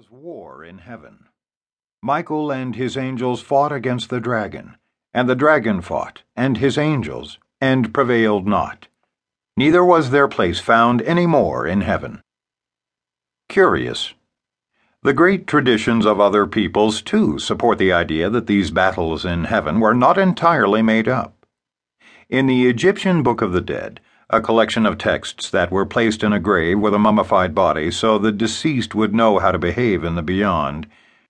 was war in heaven. Michael and his angels fought against the dragon, and the dragon fought, and his angels, and prevailed not. Neither was their place found any more in heaven. Curious. The great traditions of other peoples, too, support the idea that these battles in heaven were not entirely made up. In the Egyptian Book of the Dead, a collection of texts that were placed in a grave with a mummified body so the deceased would know how to behave in the beyond,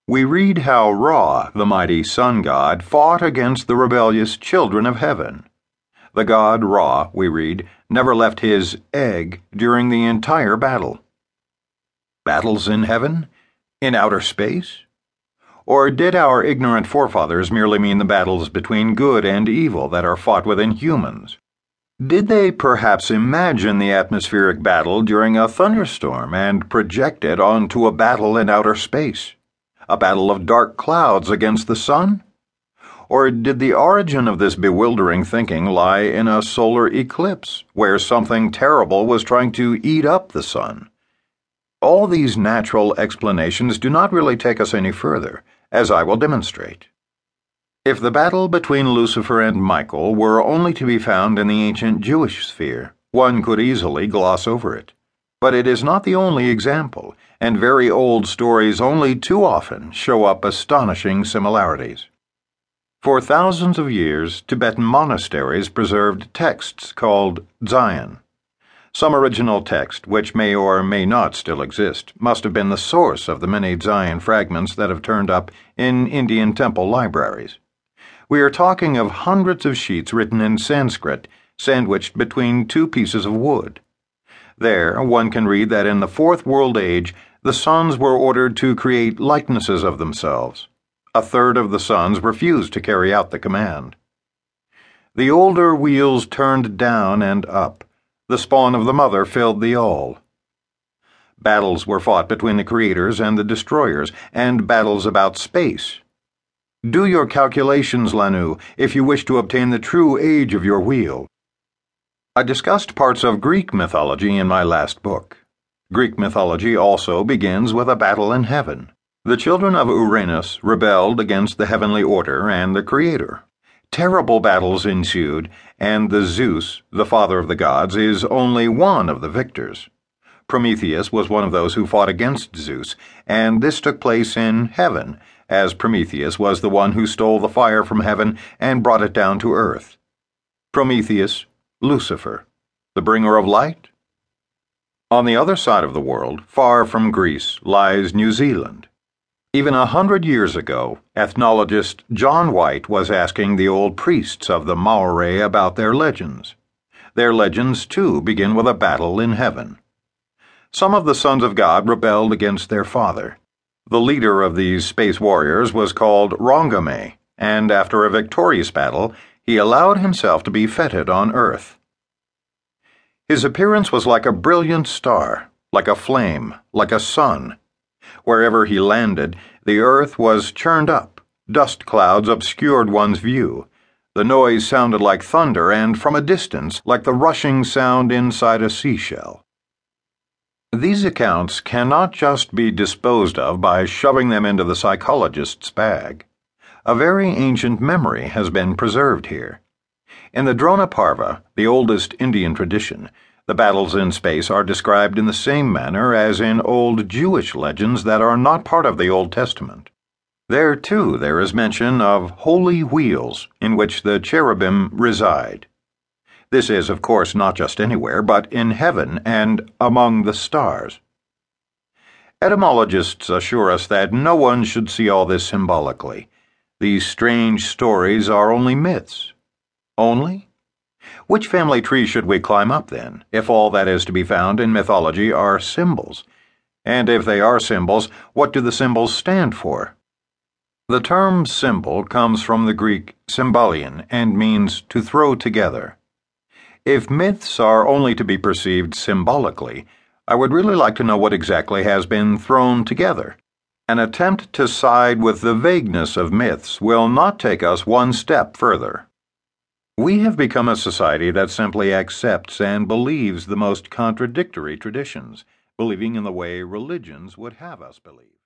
we read how Ra, the mighty sun god, fought against the rebellious children of heaven. The god Ra, we read, never left his egg during the entire battle. Battles in heaven? In outer space? Or did our ignorant forefathers merely mean the battles between good and evil that are fought within humans? Did they perhaps imagine the atmospheric battle during a thunderstorm and project it onto a battle in outer space? A battle of dark clouds against the sun? Or did the origin of this bewildering thinking lie in a solar eclipse, where something terrible was trying to eat up the sun? All these natural explanations do not really take us any further, as I will demonstrate. If the battle between Lucifer and Michael were only to be found in the ancient Jewish sphere, one could easily gloss over it. But it is not the only example, and very old stories only too often show up astonishing similarities. For thousands of years, Tibetan monasteries preserved texts called Dzyan. Some original text, which may or may not still exist, must have been the source of the many Dzyan fragments that have turned up in Indian temple libraries. We are talking of hundreds of sheets written in Sanskrit, sandwiched between two pieces of wood. There, one can read that in the Fourth World Age, the sons were ordered to create likenesses of themselves. A third of the sons refused to carry out the command. The older wheels turned down and up. The spawn of the mother filled the all. Battles were fought between the creators and the destroyers, and battles about space. Do your calculations, Lanoo, if you wish to obtain the true age of your wheel. I discussed parts of Greek mythology in my last book. Greek mythology also begins with a battle in heaven. The children of Uranus rebelled against the heavenly order and the Creator. Terrible battles ensued, and the Zeus, the father of the gods, is only one of the victors. Prometheus was one of those who fought against Zeus, and this took place in heaven as Prometheus was the one who stole the fire from heaven and brought it down to earth. Prometheus, Lucifer, the bringer of light? On the other side of the world, far from Greece, lies New Zealand. Even a hundred years ago, ethnologist John White was asking the old priests of the Maori about their legends. Their legends, too, begin with a battle in heaven. Some of the sons of God rebelled against their father. The leader of these space warriors was called Rongomai, and after a victorious battle, he allowed himself to be feted on Earth. His appearance was like a brilliant star, like a flame, like a sun. Wherever he landed, the earth was churned up, dust clouds obscured one's view. The noise sounded like thunder, and from a distance, like the rushing sound inside a seashell. These accounts cannot just be disposed of by shoving them into the psychologist's bag. A very ancient memory has been preserved here. In the Drona Parva, the oldest Indian tradition, the battles in space are described in the same manner as in old Jewish legends that are not part of the Old Testament. There, too, there is mention of holy wheels in which the cherubim reside. This is, of course, not just anywhere, but in heaven and among the stars. Etymologists assure us that no one should see all this symbolically. These strange stories are only myths. Only? Which family tree should we climb up then, if all that is to be found in mythology are symbols? And if they are symbols, what do the symbols stand for? The term symbol comes from the Greek symbolion and means to throw together. If myths are only to be perceived symbolically, I would really like to know what exactly has been thrown together. An attempt to side with the vagueness of myths will not take us one step further. We have become a society that simply accepts and believes the most contradictory traditions, believing in the way religions would have us believe.